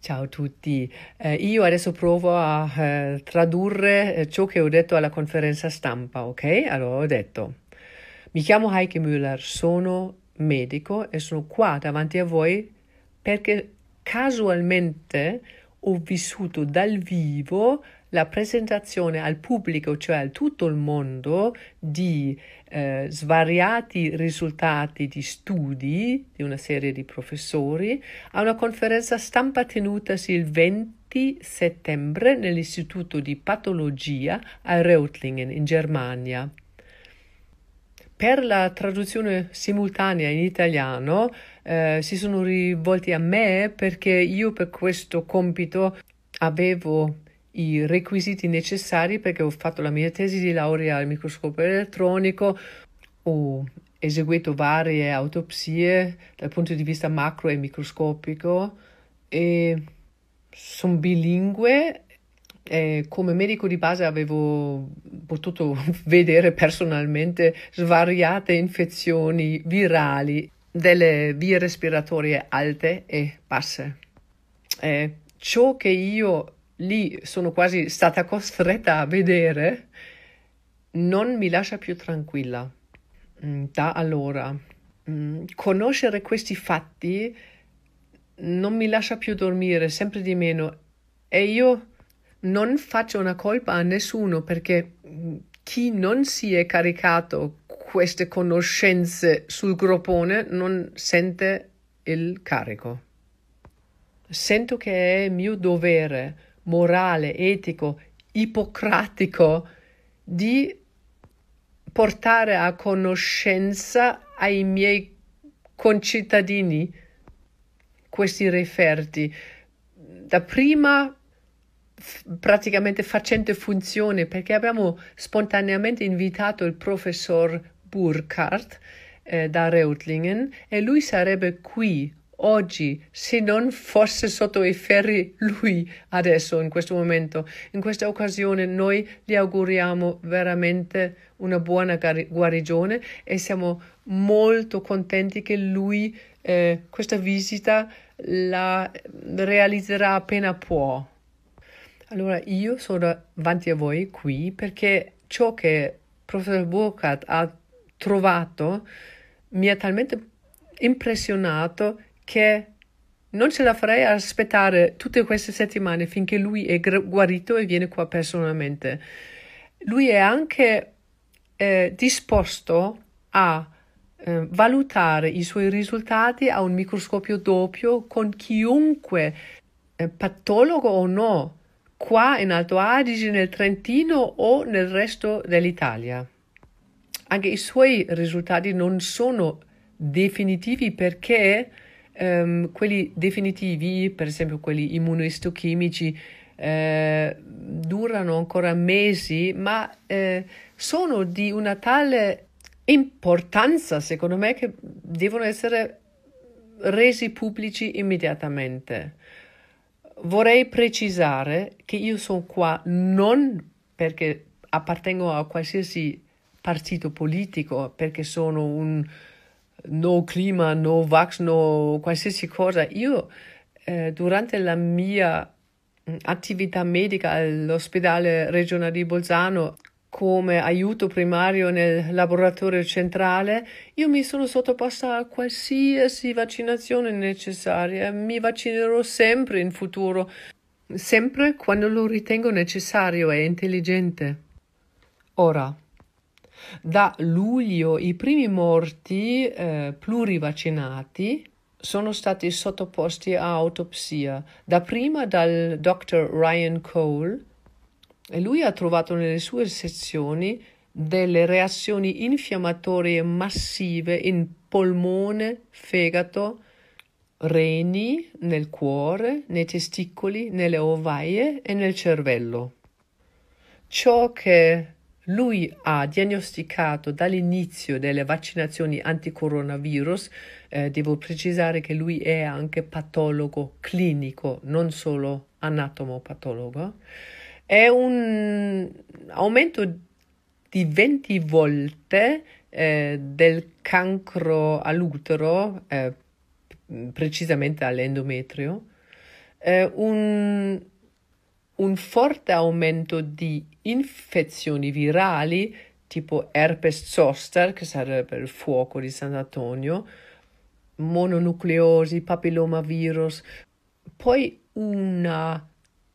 Ciao a tutti, eh, io adesso provo a eh, tradurre eh, ciò che ho detto alla conferenza stampa, ok? Allora ho detto, mi chiamo Heike Müller, sono medico e sono qua davanti a voi perché casualmente ho vissuto dal vivo la presentazione al pubblico, cioè a tutto il mondo, di eh, svariati risultati di studi di una serie di professori a una conferenza stampa tenutasi il 20 settembre nell'Istituto di Patologia a Reutlingen in Germania. Per la traduzione simultanea in italiano eh, si sono rivolti a me perché io per questo compito avevo i requisiti necessari perché ho fatto la mia tesi di laurea al microscopio elettronico, ho eseguito varie autopsie dal punto di vista macro e microscopico e sono bilingue e come medico di base avevo potuto vedere personalmente svariate infezioni virali delle vie respiratorie alte e basse. E ciò che io lì sono quasi stata costretta a vedere, non mi lascia più tranquilla. Mm, da allora, mm, conoscere questi fatti non mi lascia più dormire, sempre di meno. E io non faccio una colpa a nessuno perché mm, chi non si è caricato queste conoscenze sul groppone non sente il carico. Sento che è mio dovere morale, etico, ipocratico di portare a conoscenza ai miei concittadini questi referti. Da prima praticamente facente funzione perché abbiamo spontaneamente invitato il professor Burkhardt eh, da Reutlingen e lui sarebbe qui oggi, se non fosse sotto i ferri lui adesso, in questo momento, in questa occasione, noi gli auguriamo veramente una buona guarigione e siamo molto contenti che lui eh, questa visita la realizzerà appena può. Allora io sono davanti a voi qui perché ciò che il professor Burkhardt ha trovato mi ha talmente impressionato che non ce la farei a aspettare tutte queste settimane finché lui è guarito e viene qua personalmente. Lui è anche eh, disposto a eh, valutare i suoi risultati a un microscopio doppio con chiunque, eh, patologo o no, qua in Alto Adige, nel Trentino o nel resto dell'Italia. Anche i suoi risultati non sono definitivi perché um, quelli definitivi, per esempio quelli immunoistochimici, eh, durano ancora mesi, ma eh, sono di una tale importanza, secondo me, che devono essere resi pubblici immediatamente. Vorrei precisare che io sono qua non perché appartengo a qualsiasi partito politico, perché sono un no clima, no vax, no qualsiasi cosa. Io eh, durante la mia mm, attività medica all'ospedale regionale di Bolzano come aiuto primario nel laboratorio centrale, io mi sono sottoposta a qualsiasi vaccinazione necessaria. Mi vaccinerò sempre in futuro, sempre quando lo ritengo necessario e intelligente. Ora, da luglio i primi morti eh, plurivaccinati sono stati sottoposti a autopsia, dapprima dal dottor Ryan Cole, e lui ha trovato nelle sue sezioni delle reazioni infiammatorie massive in polmone, fegato, reni, nel cuore, nei testicoli, nelle ovaie e nel cervello. Ciò che lui ha diagnosticato dall'inizio delle vaccinazioni anticoronavirus, eh, devo precisare che lui è anche patologo clinico, non solo anatomopatologo, è un aumento di 20 volte eh, del cancro all'utero, eh, precisamente all'endometrio, eh, un, un forte aumento di infezioni virali tipo herpes zoster, che sarebbe il fuoco di Sant'Antonio, mononucleosi, papillomavirus, poi una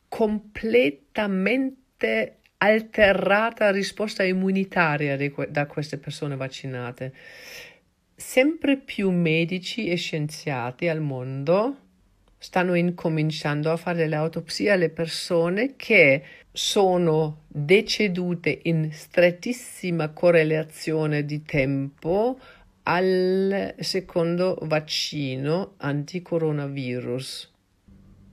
completamente alterata risposta immunitaria da queste persone vaccinate. Sempre più medici e scienziati al mondo stanno incominciando a fare delle autopsie alle persone che sono decedute in strettissima correlazione di tempo al secondo vaccino anticoronavirus.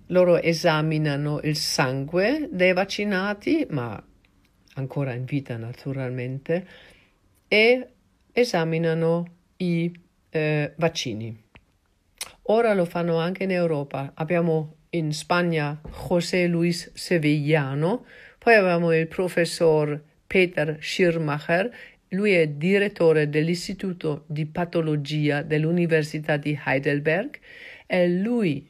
Loro esaminano il sangue dei vaccinati, ma ancora in vita naturalmente, e esaminano i eh, vaccini. Ora lo fanno anche in Europa. Abbiamo in Spagna José Luis Sevillano, poi abbiamo il professor Peter Schirmacher, lui è direttore dell'Istituto di Patologia dell'Università di Heidelberg e lui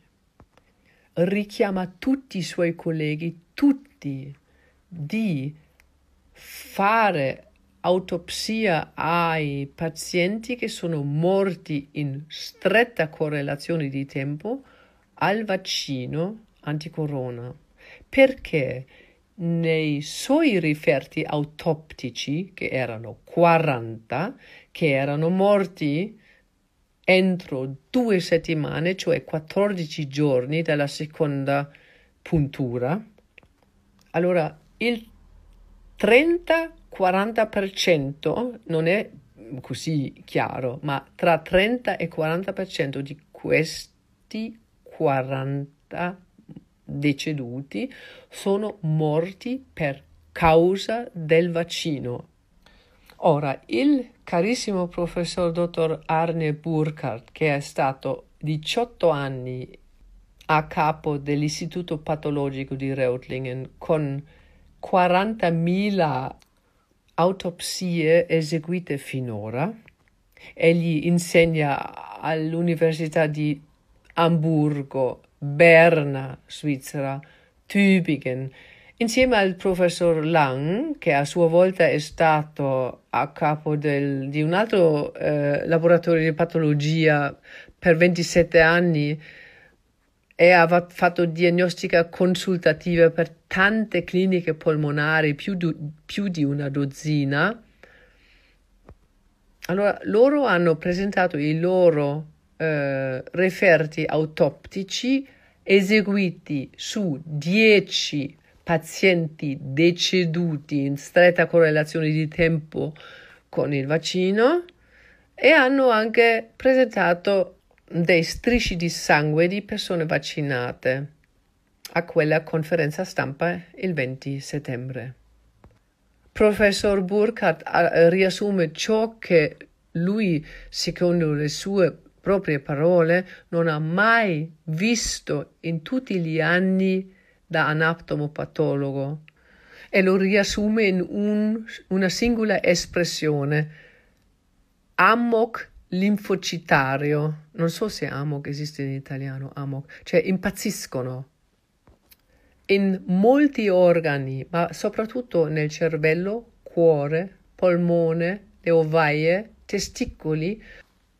richiama tutti i suoi colleghi, tutti, di fare autopsia ai pazienti che sono morti in stretta correlazione di tempo al vaccino anticorona. Perché nei suoi riferti autoptici, che erano 40, che erano morti entro due settimane, cioè 14 giorni dalla seconda puntura, allora il 30-40% non è così chiaro, ma tra 30 e 40% di questi 40 deceduti sono morti per causa del vaccino. Ora, il carissimo professor dottor Arne Burkhardt, che è stato 18 anni a capo dell'Istituto Patologico di Reutlingen con 40.000 autopsie eseguite finora. Egli insegna all'Università di Amburgo, Berna, Svizzera, Tübingen, insieme al professor Lang, che a sua volta è stato a capo del, di un altro eh, laboratorio di patologia per 27 anni e ha fatto diagnostica consultativa per tante cliniche polmonari, più, du, più di una dozzina. Allora, loro hanno presentato i loro eh, referti autoptici eseguiti su 10 pazienti deceduti in stretta correlazione di tempo con il vaccino e hanno anche presentato dei strisci di sangue di persone vaccinate a quella conferenza stampa il 20 settembre. Professor Burkhardt eh, riassume ciò che lui, secondo le sue proprie parole, non ha mai visto in tutti gli anni da anatomopatologo e lo riassume in un, una singola espressione, amok linfocitario, non so se amok esiste in italiano, amok, cioè impazziscono in molti organi, ma soprattutto nel cervello, cuore, polmone, le ovaie, testicoli,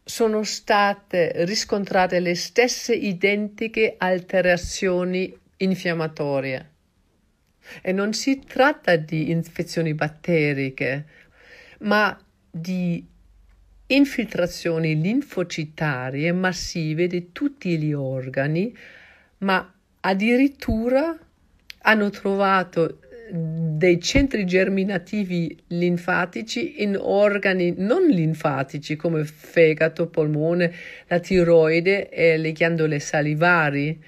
sono state riscontrate le stesse identiche alterazioni infiammatorie. E non si tratta di infezioni batteriche, ma di infiltrazioni linfocitarie massive di tutti gli organi, ma addirittura hanno trovato dei centri germinativi linfatici in organi non linfatici come fegato, polmone, la tiroide e le ghiandole salivari,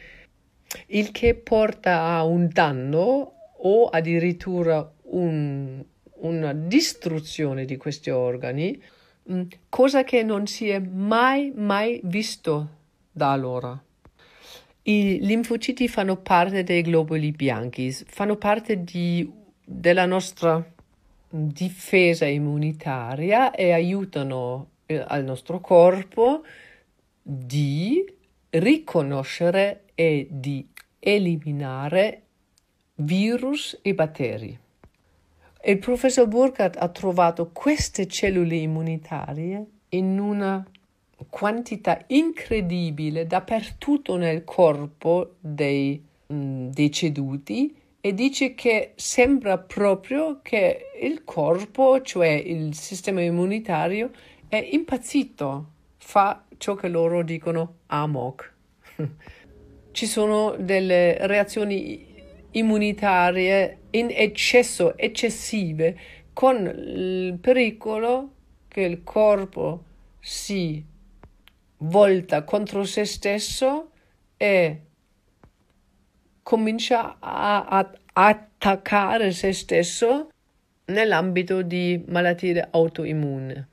il che porta a un danno o addirittura un, una distruzione di questi organi cosa che non si è mai, mai visto da allora. I linfociti fanno parte dei globuli bianchi, fanno parte di, della nostra difesa immunitaria e aiutano eh, al nostro corpo di riconoscere e di eliminare virus e batteri. Il professor Burkhardt ha trovato queste cellule immunitarie in una quantità incredibile dappertutto nel corpo dei mh, mm, deceduti e dice che sembra proprio che il corpo, cioè il sistema immunitario, è impazzito, fa ciò che loro dicono amok. Ci sono delle reazioni immunitarie in eccesso, eccessive, con il pericolo che il corpo si volta contro se stesso e comincia a, a attaccare se stesso nell'ambito di malattie autoimmuni.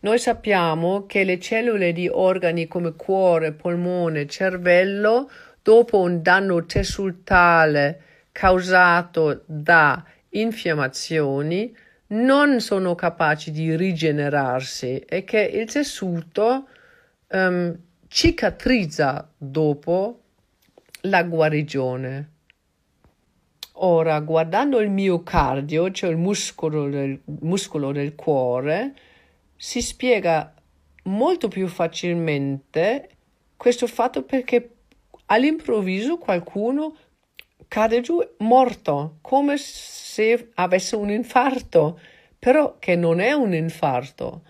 Noi sappiamo che le cellule di organi come cuore, polmone, cervello, dopo un danno tessultale causato da infiammazioni, non sono capaci di rigenerarsi e che il tessuto um, cicatrizza dopo la guarigione. Ora, guardando il miocardio, cioè il muscolo del, muscolo del cuore, si spiega molto più facilmente questo fatto perché all'improvviso qualcuno cade giù morto, come se avesse un infarto, però che non è un infarto.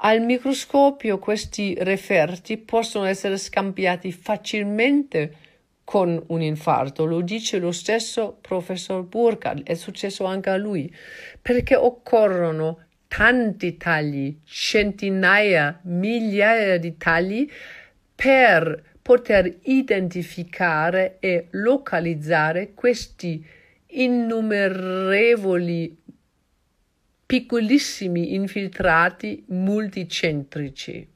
Al microscopio questi referti possono essere scambiati facilmente con un infarto, lo dice lo stesso professor Burkhardt, è successo anche a lui, perché occorrono tanti tagli, centinaia, migliaia di tagli per poter identificare e localizzare questi innumerevoli piccolissimi infiltrati multicentrici.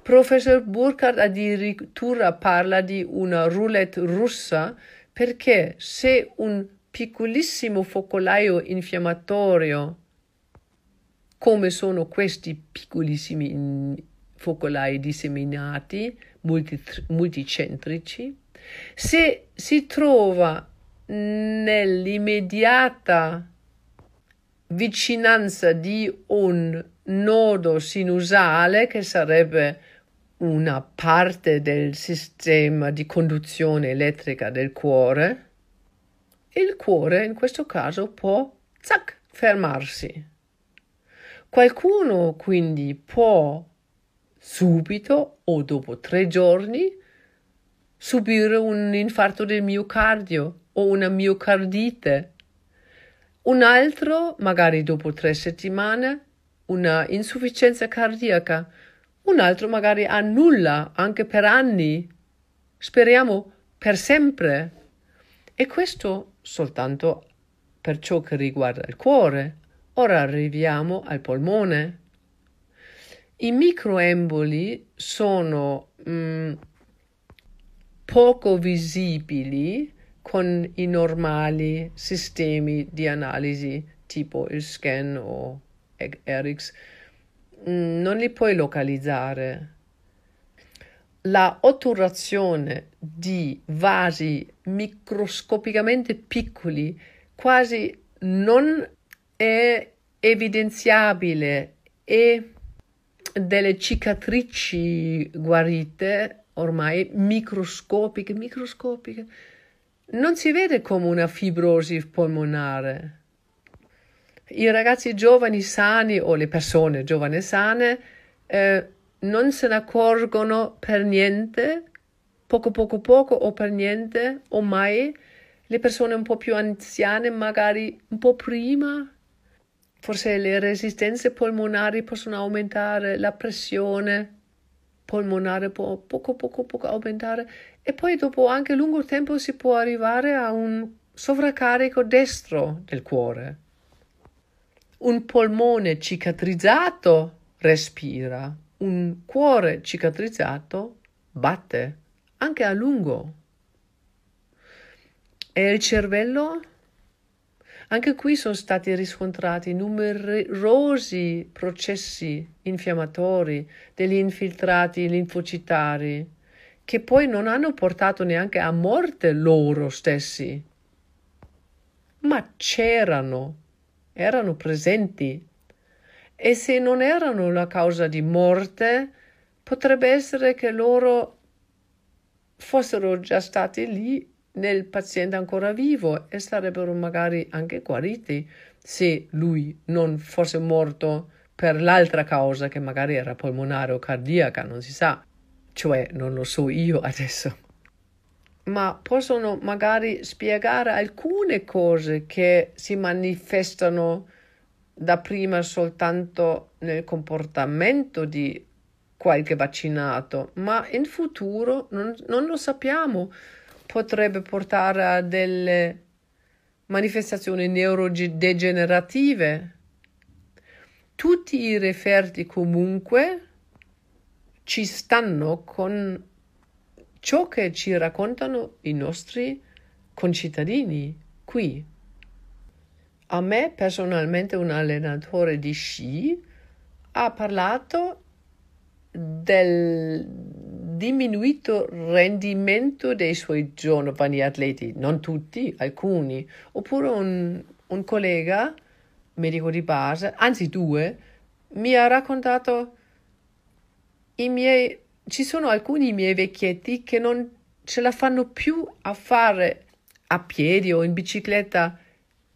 Professor Burkhardt addirittura parla di una roulette russa perché se un piccolissimo focolaio infiammatorio, come sono questi piccolissimi focolai disseminati, multicentrici, se si trova nell'immediata vicinanza di un nodo sinusale che sarebbe una parte del sistema di conduzione elettrica del cuore, il cuore in questo caso può zac, fermarsi. Qualcuno quindi può subito o dopo tre giorni subire un infarto del miocardio o una miocardite. Un altro, magari dopo tre settimane, una insufficienza cardiaca. Un altro magari ha nulla anche per anni. Speriamo per sempre. E questo soltanto per ciò che riguarda il cuore. Ora arriviamo al polmone. I microemboli sono mm, poco visibili con i normali sistemi di analisi tipo il scan o ERIX. Mm, non li puoi localizzare. La otturazione di vasi microscopicamente piccoli quasi non è evidenziabile e delle cicatrici guarite ormai microscopiche, microscopiche. Non si vede come una fibrosi polmonare. I ragazzi giovani sani o le persone giovani sane eh, non se ne accorgono per niente, poco poco poco o per niente o mai. Le persone un po' più anziane magari un po' prima Forse le resistenze polmonari possono aumentare, la pressione polmonare può poco poco poco aumentare e poi dopo anche lungo tempo si può arrivare a un sovraccarico destro del cuore. Un polmone cicatrizzato respira, un cuore cicatrizzato batte anche a lungo. E il cervello anche qui sono stati riscontrati numerosi processi infiammatori degli infiltrati linfocitari che poi non hanno portato neanche a morte loro stessi, ma c'erano, erano presenti. E se non erano la causa di morte, potrebbe essere che loro fossero già stati lì nel paziente ancora vivo e sarebbero magari anche guariti se lui non fosse morto per l'altra causa che magari era polmonare o cardiaca, non si sa, cioè non lo so io adesso. Ma possono magari spiegare alcune cose che si manifestano da prima soltanto nel comportamento di qualche vaccinato, ma in futuro non, non lo sappiamo potrebbe portare a delle manifestazioni neurodegenerative. Tutti i referti comunque ci stanno con ciò che ci raccontano i nostri concittadini qui. A me personalmente un allenatore di sci ha parlato del diminuito rendimento dei suoi giovani atleti, non tutti, alcuni, oppure un, un collega medico di base, anzi due, mi ha raccontato i miei, ci sono alcuni miei vecchietti che non ce la fanno più a fare a piedi o in bicicletta.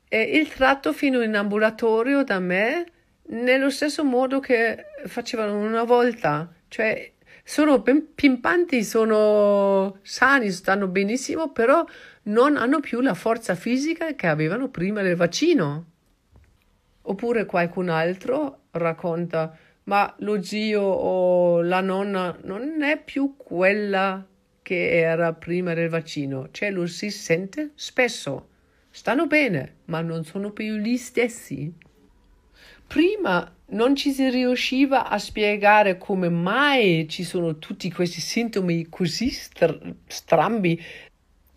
E il tratto fino in ambulatorio da me nello stesso modo che facevano una volta, cioè sono pimpanti, sono sani, stanno benissimo, però non hanno più la forza fisica che avevano prima del vaccino. Oppure qualcun altro racconta, ma lo zio o la nonna non è più quella che era prima del vaccino, cioè lo si sente spesso. Stanno bene, ma non sono più gli stessi. Prima non ci si riusciva a spiegare come mai ci sono tutti questi sintomi così str- strambi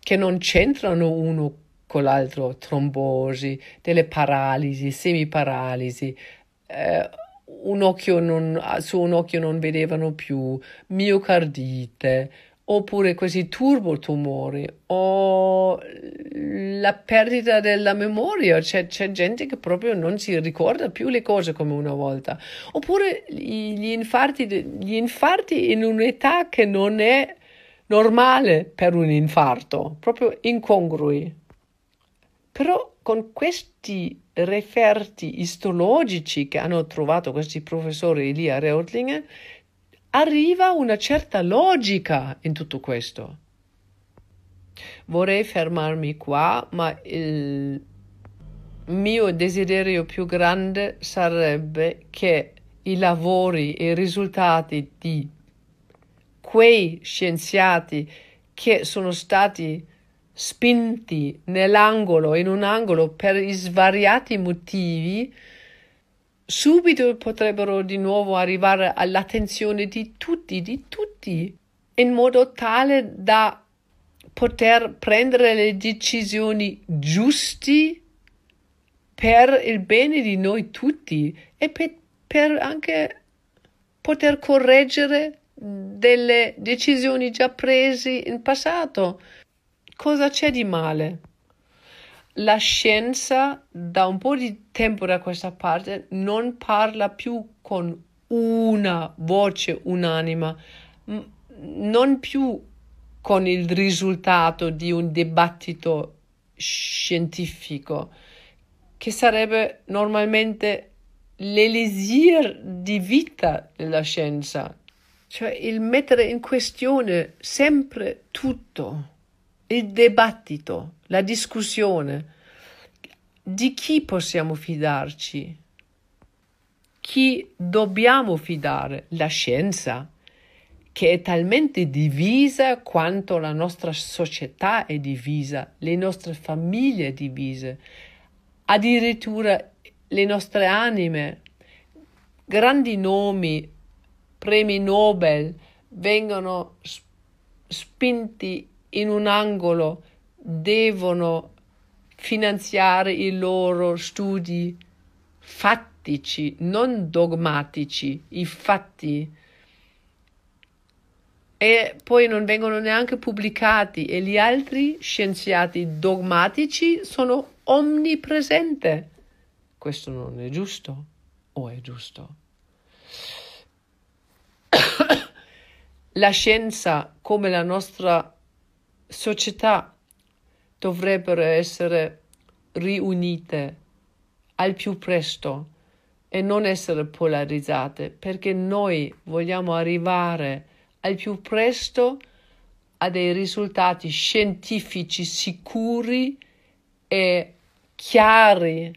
che non c'entrano uno con l'altro, trombosi, delle paralisi, semiparalisi, eh, un occhio non, su un occhio non vedevano più, miocardite, oppure questi turbotumori o la perdita della memoria, c'è, c'è, gente che proprio non si ricorda più le cose come una volta, oppure gli infarti, gli infarti in un'età che non è normale per un infarto, proprio incongrui. Però con questi referti istologici che hanno trovato questi professori lì a Reutlingen, arriva una certa logica in tutto questo. Vorrei fermarmi qua, ma il mio desiderio più grande sarebbe che i lavori e i risultati di quei scienziati che sono stati spinti nell'angolo, in un angolo per svariati motivi, subito potrebbero di nuovo arrivare all'attenzione di tutti, di tutti, in modo tale da poter prendere le decisioni giuste per il bene di noi tutti e per, per anche poter correggere delle decisioni già prese in passato. Cosa c'è di male? La scienza da un po' di tempo da questa parte non parla più con una voce unanima, non più con il risultato di un dibattito scientifico, che sarebbe normalmente l'elisir di vita della scienza, cioè il mettere in questione sempre tutto, il dibattito la discussione. Di chi possiamo fidarci, chi dobbiamo fidare, la scienza, che è talmente divisa quanto la nostra società è divisa, le nostre famiglie divise, addirittura le nostre anime, grandi nomi, premi Nobel vengono spinti in un angolo devono finanziare i loro studi fattici, non dogmatici, i fatti. e poi non vengono neanche pubblicati e gli altri scienziati dogmatici sono omnipresenti. Questo non è giusto o è giusto? la scienza come la nostra società dovrebbero essere riunite al più presto e non essere polarizzate perché noi vogliamo arrivare al più presto a dei risultati scientifici sicuri e chiari